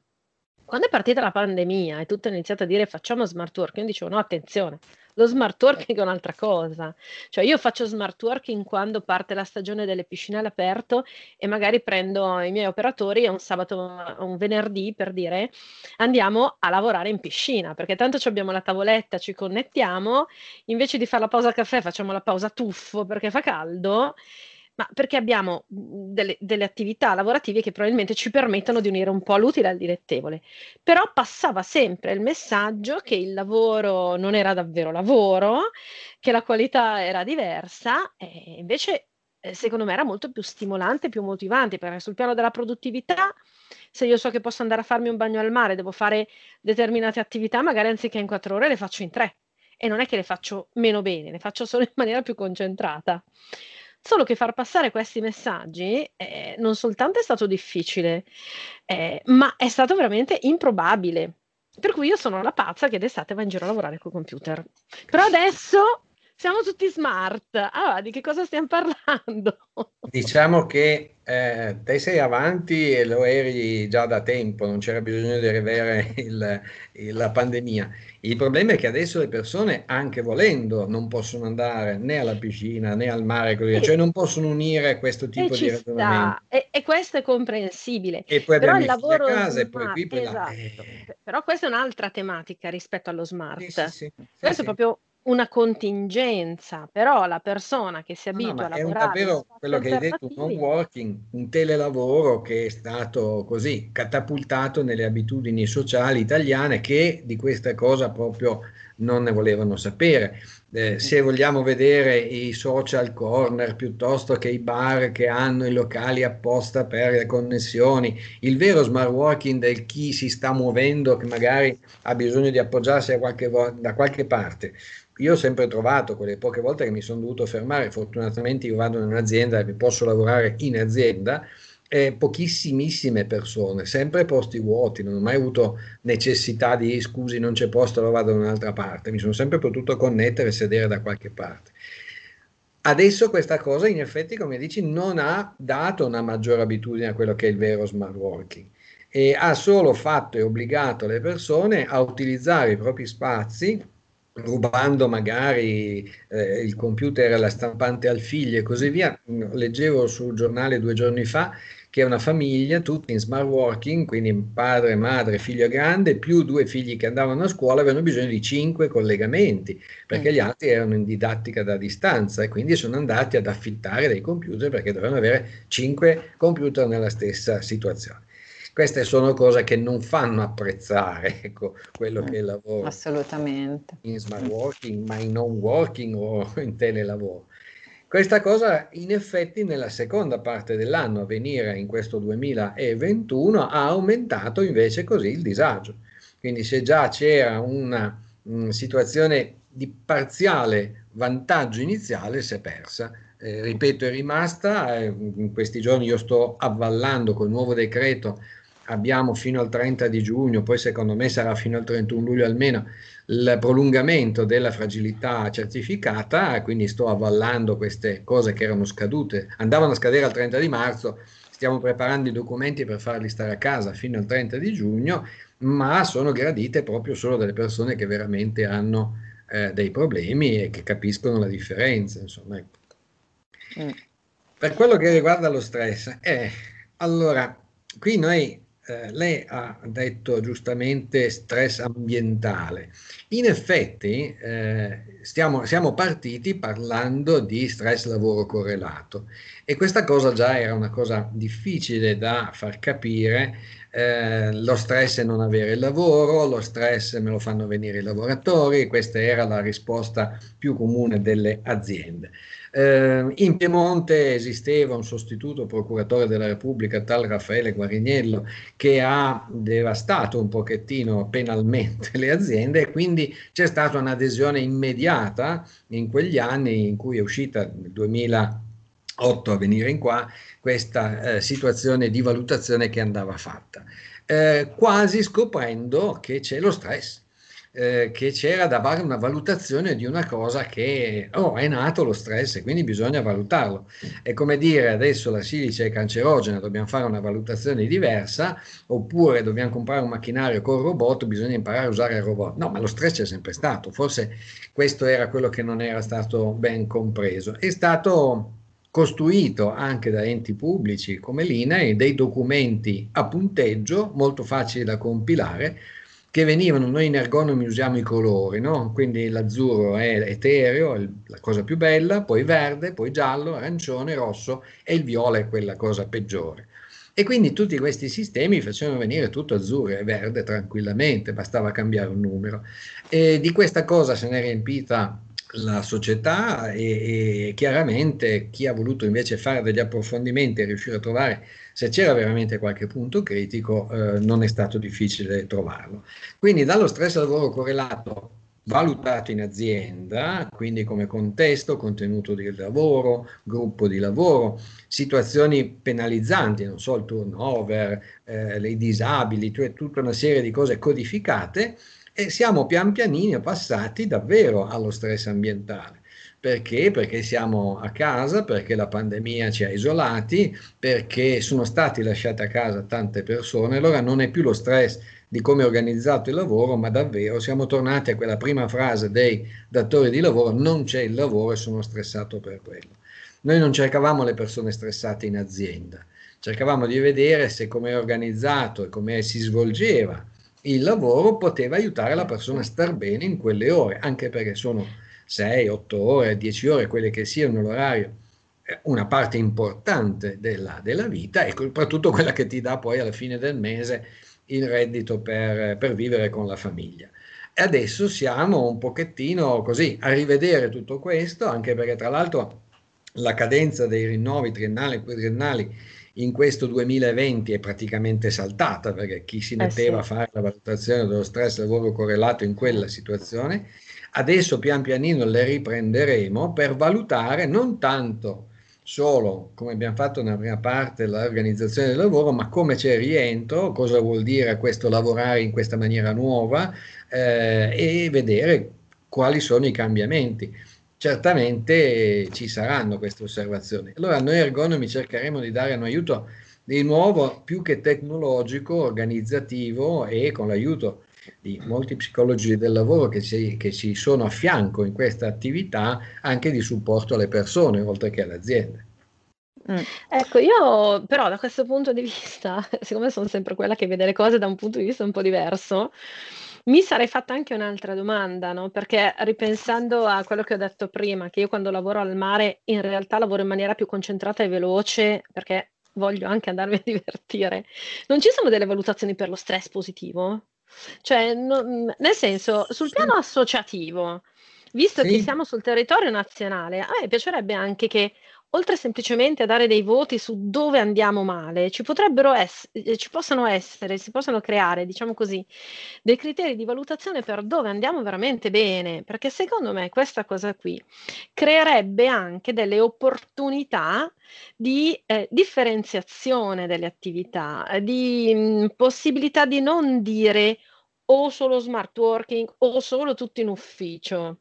Quando è partita la pandemia e tutti hanno iniziato a dire facciamo smart work, io dicevo no, attenzione, Lo smart working è un'altra cosa, cioè io faccio smart working quando parte la stagione delle piscine all'aperto e magari prendo i miei operatori e un sabato un venerdì per dire andiamo a lavorare in piscina, perché tanto abbiamo la tavoletta, ci connettiamo, invece di fare la pausa caffè facciamo la pausa tuffo perché fa caldo ma perché abbiamo delle, delle, attività lavorative che probabilmente ci permettono di unire un po' l'utile al dilettevole. Però passava sempre il messaggio che il lavoro non era davvero lavoro, che la qualità era diversa e invece eh, secondo me era molto più stimolante, più motivante, perché sul piano della produttività, se io so che posso andare a farmi un bagno al mare, devo fare determinate attività, magari anziché in quattro ore le faccio in tre. E non è che le faccio meno bene, le faccio solo in maniera più concentrata. Solo che far passare questi messaggi eh, non soltanto è stato difficile, eh, ma è stato veramente improbabile. Per cui io sono la pazza che d'estate va in giro a lavorare col computer. Però adesso siamo tutti smart. Allora, di che cosa stiamo parlando?
Diciamo che eh, te sei avanti e lo eri già da tempo, non c'era bisogno di avere il, il, la pandemia. Il problema è che adesso le persone, anche volendo, non possono andare né alla piscina né al mare, così, cioè non possono unire questo tipo di ragionamento.
E, e, questo è comprensibile.
E poi però il lavoro a casa e poi qui poi
esatto. Eh. Però questa è un'altra tematica rispetto allo smart. Sì, sì, sì. Questo è proprio una contingenza, però la persona che si abitua no, no, a lavorare...
È davvero quello che hai detto, un working, un telelavoro che è stato così catapultato nelle abitudini sociali italiane che di questa cosa proprio non ne volevano sapere. Eh, se vogliamo vedere i social corner piuttosto che i bar che hanno i locali apposta per le connessioni, il vero smart working del chi si sta muovendo, che magari ha bisogno di appoggiarsi qualche vo- da qualche parte, io ho sempre trovato quelle poche volte che mi sono dovuto fermare, fortunatamente io vado in un'azienda e posso lavorare in azienda, eh, pochissimissime persone, sempre posti vuoti, non ho mai avuto necessità di scusi non c'è posto, lo vado da un'altra parte, mi sono sempre potuto connettere e sedere da qualche parte. Adesso questa cosa in effetti, come dici, non ha dato una maggiore abitudine a quello che è il vero smart working e ha solo fatto e obbligato le persone a utilizzare i propri spazi rubando magari eh, il computer la stampante al figlio e così via. Leggevo sul giornale due giorni fa che una famiglia, tutti in smart working, quindi padre, madre, figlio grande, più due figli che andavano a scuola, avevano bisogno di cinque collegamenti, perché mm. gli altri erano in didattica da distanza e quindi sono andati ad affittare dei computer perché dovevano avere cinque computer nella stessa situazione queste sono cose che non fanno apprezzare ecco, quello mm, che è il lavoro.
Assolutamente.
In smart working, ma in non working o in telelavoro. Questa cosa in effetti nella seconda parte dell'anno a venire in questo 2021 ha aumentato invece così il disagio. Quindi se già c'era una mh, situazione di parziale vantaggio iniziale si è persa. Eh, ripeto, è rimasta, eh, in questi giorni io sto avvallando col nuovo decreto abbiamo fino al 30 di giugno, poi secondo me sarà fino al 31 luglio almeno, il prolungamento della fragilità certificata, quindi sto avvallando queste cose che erano scadute, andavano a scadere al 30 di marzo, stiamo preparando i documenti per farli stare a casa fino al 30 di giugno, ma sono gradite proprio solo dalle persone che veramente hanno eh, dei problemi e che capiscono la differenza. Insomma. Mm. Per quello che riguarda lo stress, eh, allora, qui noi eh, lei ha detto giustamente stress ambientale. In effetti eh, stiamo, siamo partiti parlando di stress lavoro correlato e questa cosa già era una cosa difficile da far capire. Eh, lo stress è non avere il lavoro, lo stress me lo fanno venire i lavoratori, questa era la risposta più comune delle aziende. Eh, in Piemonte esisteva un sostituto procuratore della Repubblica, tal Raffaele Guarignello, che ha devastato un pochettino penalmente le aziende e quindi c'è stata un'adesione immediata in quegli anni in cui è uscita nel 2008 a venire in qua questa eh, situazione di valutazione che andava fatta, eh, quasi scoprendo che c'è lo stress eh, che c'era da fare una valutazione di una cosa che oh, è nato lo stress e quindi bisogna valutarlo. È come dire adesso la silice è cancerogena, dobbiamo fare una valutazione diversa, oppure dobbiamo comprare un macchinario con robot, bisogna imparare a usare il robot. No, ma lo stress c'è sempre stato, forse questo era quello che non era stato ben compreso. È stato costruito anche da enti pubblici come l'INAE dei documenti a punteggio molto facili da compilare che venivano, noi in ergonomi usiamo i colori, no? quindi l'azzurro è etereo, è la cosa più bella, poi verde, poi giallo, arancione, rosso e il viola è quella cosa peggiore. E quindi tutti questi sistemi facevano venire tutto azzurro e verde tranquillamente, bastava cambiare un numero. E di questa cosa se n'è riempita la società e, e, chiaramente chi ha voluto invece fare degli approfondimenti e riuscire a trovare se c'era veramente qualche punto critico eh, non è stato difficile trovarlo. Quindi dallo stress lavoro correlato valutato in azienda, quindi come contesto, contenuto di lavoro, gruppo di lavoro, situazioni penalizzanti, non so, il turnover, eh, i disabili, cioè tutta una serie di cose codificate, e siamo pian pianino passati davvero allo stress ambientale. Perché? Perché siamo a casa, perché la pandemia ci ha isolati, perché sono stati lasciati a casa tante persone, allora non è più lo stress di come è organizzato il lavoro, ma davvero siamo tornati a quella prima frase dei datori di lavoro, non c'è il lavoro e sono stressato per quello. Noi non cercavamo le persone stressate in azienda, cercavamo di vedere se come è organizzato e come si svolgeva il lavoro poteva aiutare la persona a star bene in quelle ore, anche perché sono 6, 8 ore, 10 ore, quelle che siano l'orario, una parte importante della, della, vita e soprattutto quella che ti dà poi alla fine del mese il reddito per, per vivere con la famiglia. E adesso siamo un pochettino così a rivedere tutto questo, anche perché tra l'altro la cadenza dei rinnovi triennali e quadriennali in questo 2020 è praticamente saltata perché chi si metteva eh sì. a fare la valutazione dello stress lavoro correlato in quella situazione, adesso pian pianino le riprenderemo per valutare non tanto solo come abbiamo fatto nella prima parte l'organizzazione del lavoro, ma come c'è rientro, cosa vuol dire questo lavorare in questa maniera nuova eh, e vedere quali sono i cambiamenti certamente ci saranno queste osservazioni. Allora noi ergonomi cercheremo di dare un aiuto di nuovo più che tecnologico, organizzativo e con l'aiuto di molti psicologi del lavoro che ci, che ci sono a fianco in questa attività anche di supporto alle persone oltre che alle aziende.
Mm. Ecco, io però da questo punto di vista, siccome sono sempre quella che vede le cose da un punto di vista un po' diverso, mi sarei fatta anche un'altra domanda, no? Perché ripensando a quello che ho detto prima, che io quando lavoro al mare in realtà lavoro in maniera più concentrata e veloce perché voglio anche andarmi a divertire. Non ci sono delle valutazioni per lo stress positivo? Cioè, no, nel senso, sul piano associativo, visto sì. che siamo sul territorio nazionale, a me piacerebbe anche che oltre semplicemente a dare dei voti su dove andiamo male, ci potrebbero essere, eh, ci possono essere, si possono creare, diciamo così, dei criteri di valutazione per dove andiamo veramente bene, perché secondo me questa cosa qui creerebbe anche delle opportunità di eh, differenziazione delle attività, di mh, possibilità di non dire o solo smart working o solo tutto in ufficio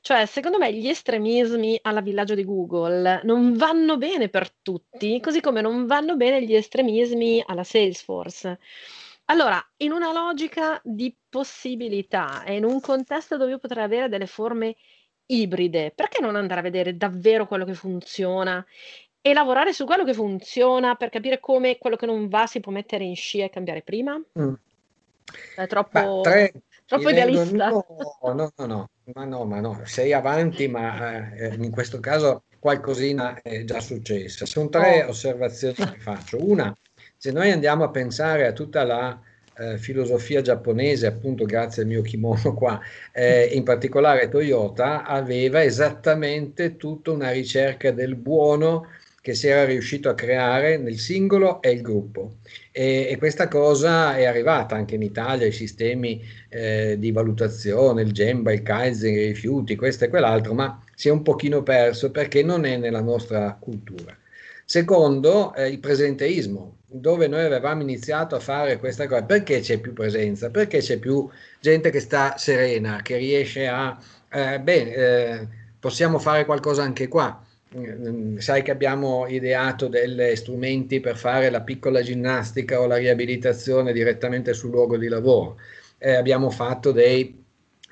cioè, secondo me gli estremismi alla villaggio di Google non vanno bene per tutti, così come non vanno bene gli estremismi alla Salesforce. Allora, in una logica di possibilità e in un contesto dove io potrei avere delle forme ibride, perché non andare a vedere davvero quello che funziona e lavorare su quello che funziona per capire come quello che non va si può mettere in scia e cambiare prima? Mm. È troppo... Beh, tre, Troppo idealista.
No, no, no, no, ma no, ma no, sei avanti, ma eh, in questo caso qualcosina è già successa. Sono tre oh. osservazioni che faccio. Una, se noi andiamo a pensare a tutta la eh, filosofia giapponese, appunto grazie al mio kimono qua, eh, in particolare Toyota aveva esattamente tutta una ricerca del buono che si era riuscito a creare nel singolo e il gruppo. E, e questa cosa è arrivata anche in Italia, i sistemi eh, di valutazione, il Gemba, il Kaizen, i rifiuti, questo e quell'altro, ma si è un pochino perso perché non è nella nostra cultura. Secondo, eh, il presenteismo, dove noi avevamo iniziato a fare questa cosa, perché c'è più presenza? Perché c'è più gente che sta serena, che riesce a, eh, beh, eh, possiamo fare qualcosa anche qua. Mm, sai che abbiamo ideato degli strumenti per fare la piccola ginnastica o la riabilitazione direttamente sul luogo di lavoro. Eh, abbiamo fatto dei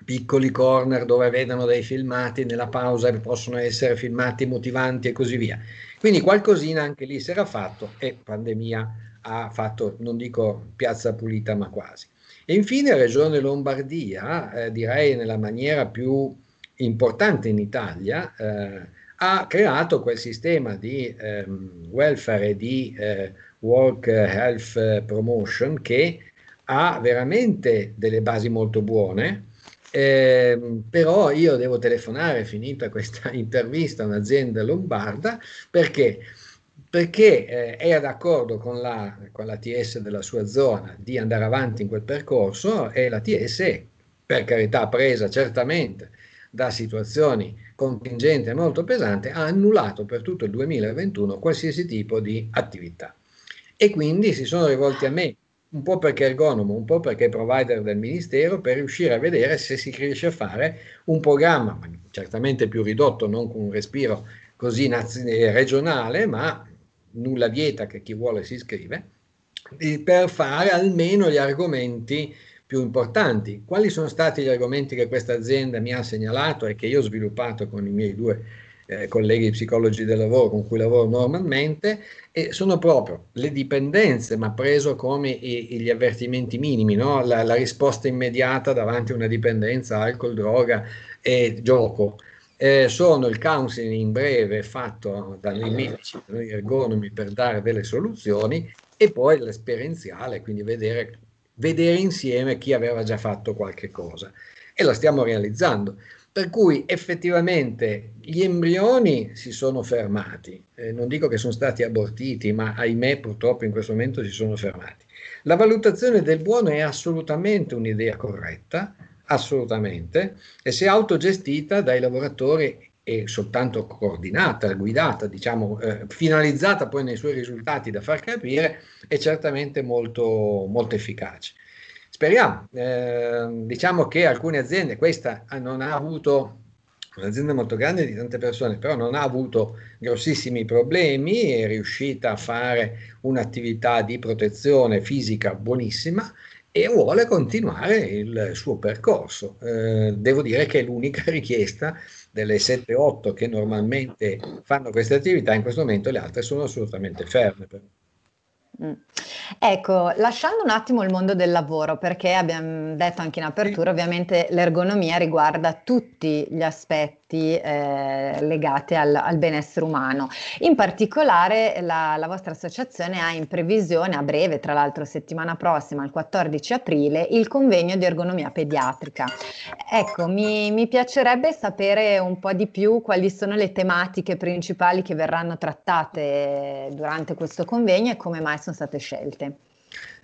piccoli corner dove vedono dei filmati nella pausa possono essere filmati motivanti e così via. Quindi qualcosina anche lì si era fatto e pandemia ha fatto, non dico piazza pulita, ma quasi. E infine Regione Lombardia, eh, direi nella maniera più importante in Italia, eh, ha creato quel sistema di ehm, welfare e di eh, work health promotion che ha veramente delle basi molto buone. Eh, però io devo telefonare, finita questa intervista, a un'azienda lombarda perché, perché eh, era d'accordo con la, con la TS della sua zona di andare avanti in quel percorso e la TS, per carità presa certamente da situazioni contingenti e molto pesanti, ha annullato per tutto il 2021 qualsiasi tipo di attività. E quindi si sono rivolti a me un po' perché ergonomo, un po' perché provider del Ministero, per riuscire a vedere se si riesce a fare un programma, certamente più ridotto, non con un respiro così naz- regionale, ma nulla vieta che chi vuole si iscrive, per fare almeno gli argomenti più importanti. Quali sono stati gli argomenti che questa azienda mi ha segnalato e che io ho sviluppato con i miei due eh, colleghi psicologi del lavoro con cui lavoro normalmente, e sono proprio le dipendenze, ma preso come i, gli avvertimenti minimi, no? la, la, risposta immediata davanti a una dipendenza, alcol, droga e gioco. Eh, sono il counseling in breve fatto dai medici, dai ergonomi per dare delle soluzioni e poi l'esperienziale, quindi vedere, vedere insieme chi aveva già fatto qualche cosa. E la stiamo realizzando. Per cui effettivamente gli embrioni si sono fermati, eh, non dico che sono stati abortiti, ma ahimè purtroppo in questo momento si sono fermati. La valutazione del buono è assolutamente un'idea corretta, assolutamente, e se autogestita dai lavoratori e soltanto coordinata, guidata, diciamo, eh, finalizzata poi nei suoi risultati da far capire, è certamente molto, molto efficace. Speriamo, eh, diciamo che alcune aziende, questa non ha avuto, un'azienda molto grande di tante persone, però non ha avuto grossissimi problemi, è riuscita a fare un'attività di protezione fisica buonissima e vuole continuare il suo percorso. Eh, devo dire che è l'unica richiesta delle 7-8 che normalmente fanno queste attività, in questo momento le altre sono assolutamente ferme.
Mm. Ecco, lasciando un attimo il mondo del lavoro, perché abbiamo detto anche in apertura, ovviamente l'ergonomia riguarda tutti gli aspetti aspetti eh, legati al, al, benessere umano. In particolare la, la, vostra associazione ha in previsione a breve, tra l'altro settimana prossima, il 14 aprile, il convegno di ergonomia pediatrica. Ecco, mi, mi piacerebbe sapere un po' di più quali sono le tematiche principali che verranno trattate durante questo convegno e come mai sono state scelte.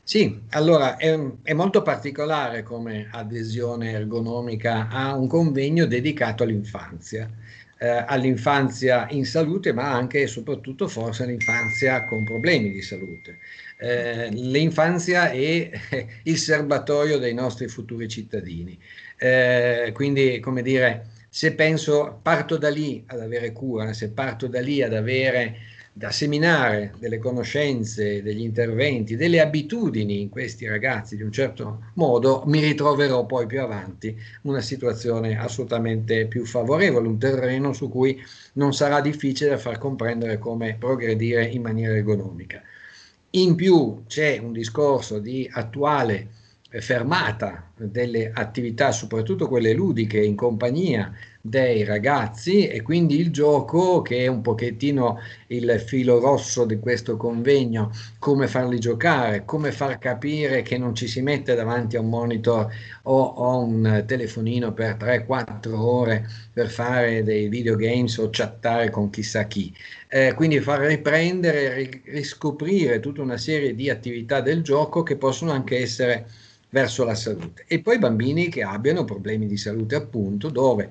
Sì, allora è, è, molto particolare come adesione ergonomica a un convegno dedicato all'infanzia, eh, all'infanzia in salute, ma anche e soprattutto forse all'infanzia con problemi di salute. Eh, l'infanzia è il serbatoio dei nostri futuri cittadini. Eh, quindi, come dire, se penso, parto da lì ad avere cura, se parto da lì ad avere da seminare delle conoscenze, degli interventi, delle abitudini in questi ragazzi di un certo modo, mi ritroverò poi più avanti una situazione assolutamente più favorevole, un terreno su cui non sarà difficile far comprendere come progredire in maniera ergonomica. In più c'è un discorso di attuale fermata delle attività, soprattutto quelle ludiche in compagnia dei ragazzi e quindi il gioco che è un pochettino il filo rosso di questo convegno, come farli giocare, come far capire che non ci si mette davanti a un monitor o a un telefonino per 3-4 ore per fare dei videogames o chattare con chissà chi. Eh, quindi far riprendere riscoprire tutta una serie di attività del gioco che possono anche essere verso la salute. E poi bambini che abbiano problemi di salute appunto dove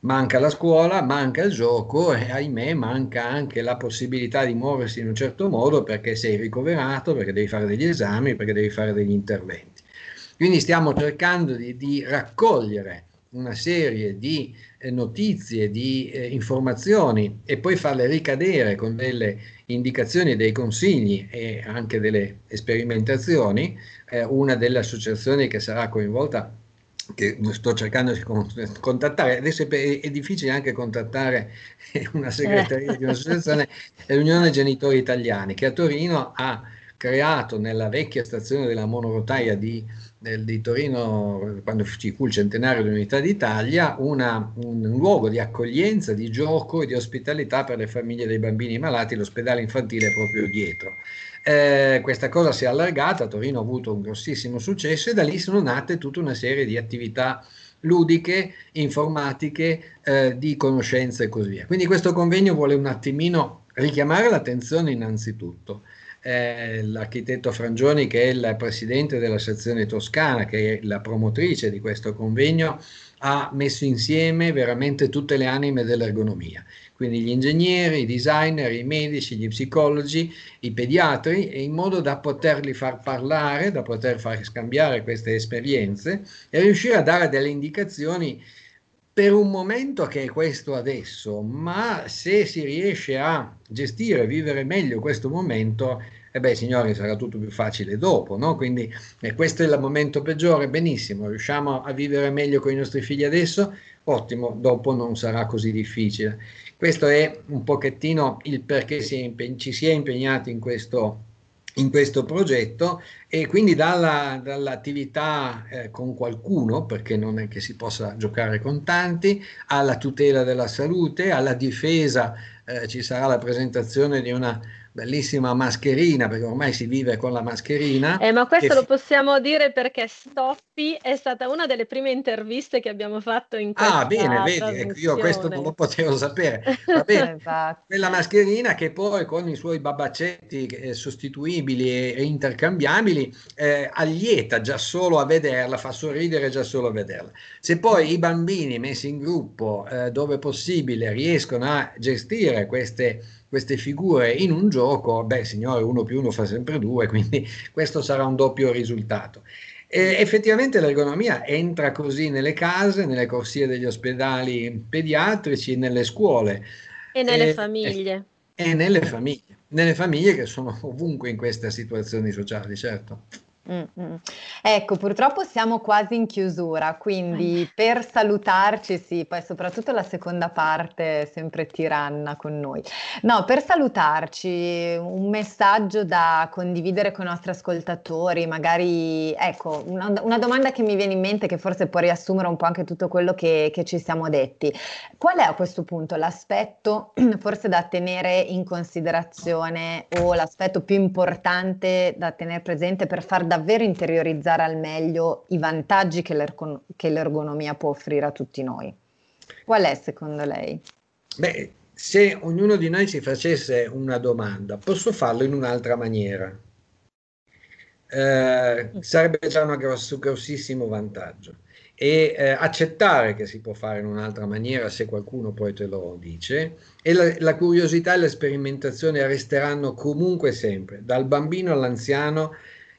manca la scuola, manca il gioco e ahimè manca anche la possibilità di muoversi in un certo modo perché sei ricoverato, perché devi fare degli esami, perché devi fare degli interventi. Quindi stiamo cercando di, di raccogliere una serie di notizie, di eh, informazioni e poi farle ricadere con delle indicazioni, dei consigli e anche delle sperimentazioni. Eh, una delle associazioni che sarà coinvolta che sto cercando di contattare, adesso è, difficile anche contattare una segreteria di un'associazione, l'Unione Genitori Italiani, che a Torino ha creato nella vecchia stazione della monorotaia di, del, di Torino, quando ci fu il centenario dell'Unità d'Italia, una, un, un, luogo di accoglienza, di gioco e di ospitalità per le famiglie dei bambini malati, l'ospedale infantile proprio dietro. Eh, questa cosa si è allargata, Torino ha avuto un grossissimo successo e da lì sono nate tutta una serie di attività ludiche, informatiche, eh, di conoscenza e così via. Quindi questo convegno vuole un attimino richiamare l'attenzione innanzitutto. L'architetto Frangioni, che è il presidente della sezione toscana, che è la promotrice di questo convegno, ha messo insieme veramente tutte le anime dell'ergonomia. Quindi gli ingegneri, i designer, i medici, gli psicologi, i pediatri, in modo da poterli far parlare, da poter far scambiare queste esperienze e riuscire a dare delle indicazioni per un momento che è questo adesso, ma se si riesce a gestire, vivere meglio questo momento, e eh beh signori sarà tutto più facile dopo, no? Quindi eh, questo è il momento peggiore, benissimo, riusciamo a vivere meglio con i nostri figli adesso, ottimo, dopo non sarà così difficile. Questo è un pochettino il perché si impeg- ci si è impegnati in questo, in questo progetto e quindi dalla, dall'attività eh, con qualcuno, perché non è che si possa giocare con tanti, alla tutela della salute, alla difesa, eh, ci sarà la presentazione di una bellissima mascherina, perché ormai si vive con la mascherina.
Eh, ma questo lo possiamo dire perché Stoppi è stata una delle prime interviste che abbiamo fatto in questa Ah, bene, vedi, ecco,
io questo non lo potevo sapere. Bene, esatto. Quella mascherina che poi con i suoi babaccetti eh, sostituibili e, e intercambiabili eh, allieta già solo a vederla, fa sorridere già solo a vederla. Se poi i bambini messi in gruppo, eh, dove possibile, riescono a gestire queste queste figure in un gioco, beh signore, uno più uno fa sempre due, quindi questo sarà un doppio risultato. E effettivamente l'ergonomia entra così nelle case, nelle corsie degli ospedali pediatrici, nelle scuole.
E nelle e, famiglie.
E, e nelle famiglie, nelle famiglie che sono ovunque in queste situazioni sociali, certo.
Mm-mm. Ecco, purtroppo siamo quasi in chiusura, quindi per salutarci, sì, poi soprattutto la seconda parte è sempre tiranna con noi. No, per salutarci, un messaggio da condividere con i nostri ascoltatori, magari, ecco, una, una domanda che mi viene in mente che forse può riassumere un po' anche tutto quello che, che ci siamo detti. Qual è a questo punto l'aspetto forse da tenere in considerazione o l'aspetto più importante da tenere presente per far da davvero interiorizzare al meglio i vantaggi che, l'ergon- che l'ergonomia può offrire a tutti noi. Qual è secondo lei?
Beh, se ognuno di noi si facesse una domanda, posso farlo in un'altra maniera? Eh, sarebbe già un grosso, grossissimo vantaggio e eh, accettare che si può fare in un'altra maniera se qualcuno poi te lo dice e la, la curiosità e la sperimentazione resteranno comunque sempre, dal bambino all'anziano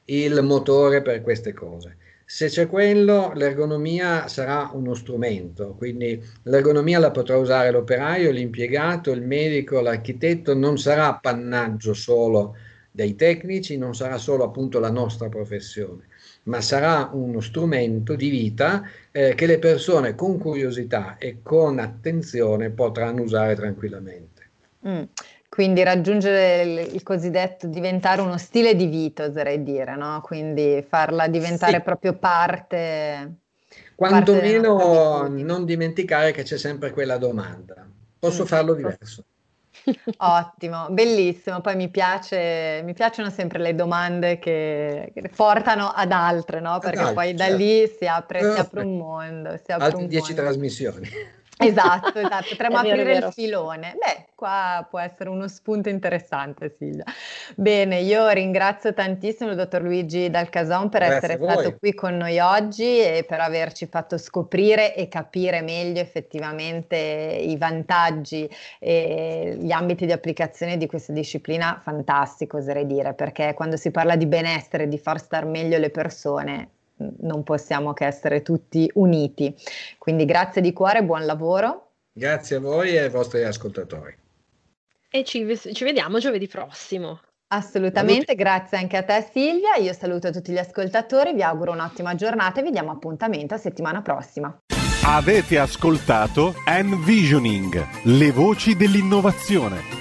il motore per queste cose. Se c'è quello, l'ergonomia sarà uno strumento, quindi l'ergonomia la potrà usare l'operaio, l'impiegato, il medico, l'architetto, non sarà appannaggio solo dei tecnici, non sarà solo appunto la nostra professione, ma sarà uno strumento di vita eh, che le persone con curiosità e con attenzione potranno usare tranquillamente.
Mm. Quindi raggiungere il, il, cosiddetto diventare uno stile di vita, oserei dire, no? Quindi farla diventare sì. proprio parte.
Quantomeno non dimenticare che c'è sempre quella domanda. Posso mm, farlo diverso?
Ottimo, bellissimo. Poi mi, piace, mi piacciono sempre le domande che, che portano ad altre, no? Perché ad poi certo. da lì si apre, si apre, un mondo. Si apre
Altre dieci trasmissioni.
Esatto, esatto, potremmo aprire vero, il filone. Beh, qua può essere uno spunto interessante, Silvia. Bene, io ringrazio tantissimo il dottor Luigi Dalcason per Grazie essere stato qui con noi oggi e per averci fatto scoprire e capire meglio effettivamente i vantaggi e gli ambiti di applicazione di questa disciplina fantastico, oserei dire, perché quando si parla di benessere, di far star meglio le persone, non possiamo che essere tutti uniti. Quindi grazie di cuore, buon lavoro.
Grazie a voi e ai vostri ascoltatori.
E ci, ci vediamo giovedì prossimo.
Assolutamente, grazie anche a te Silvia. Io saluto tutti gli ascoltatori, vi auguro un'ottima giornata e vi diamo appuntamento a settimana prossima.
Avete ascoltato Envisioning, le voci dell'innovazione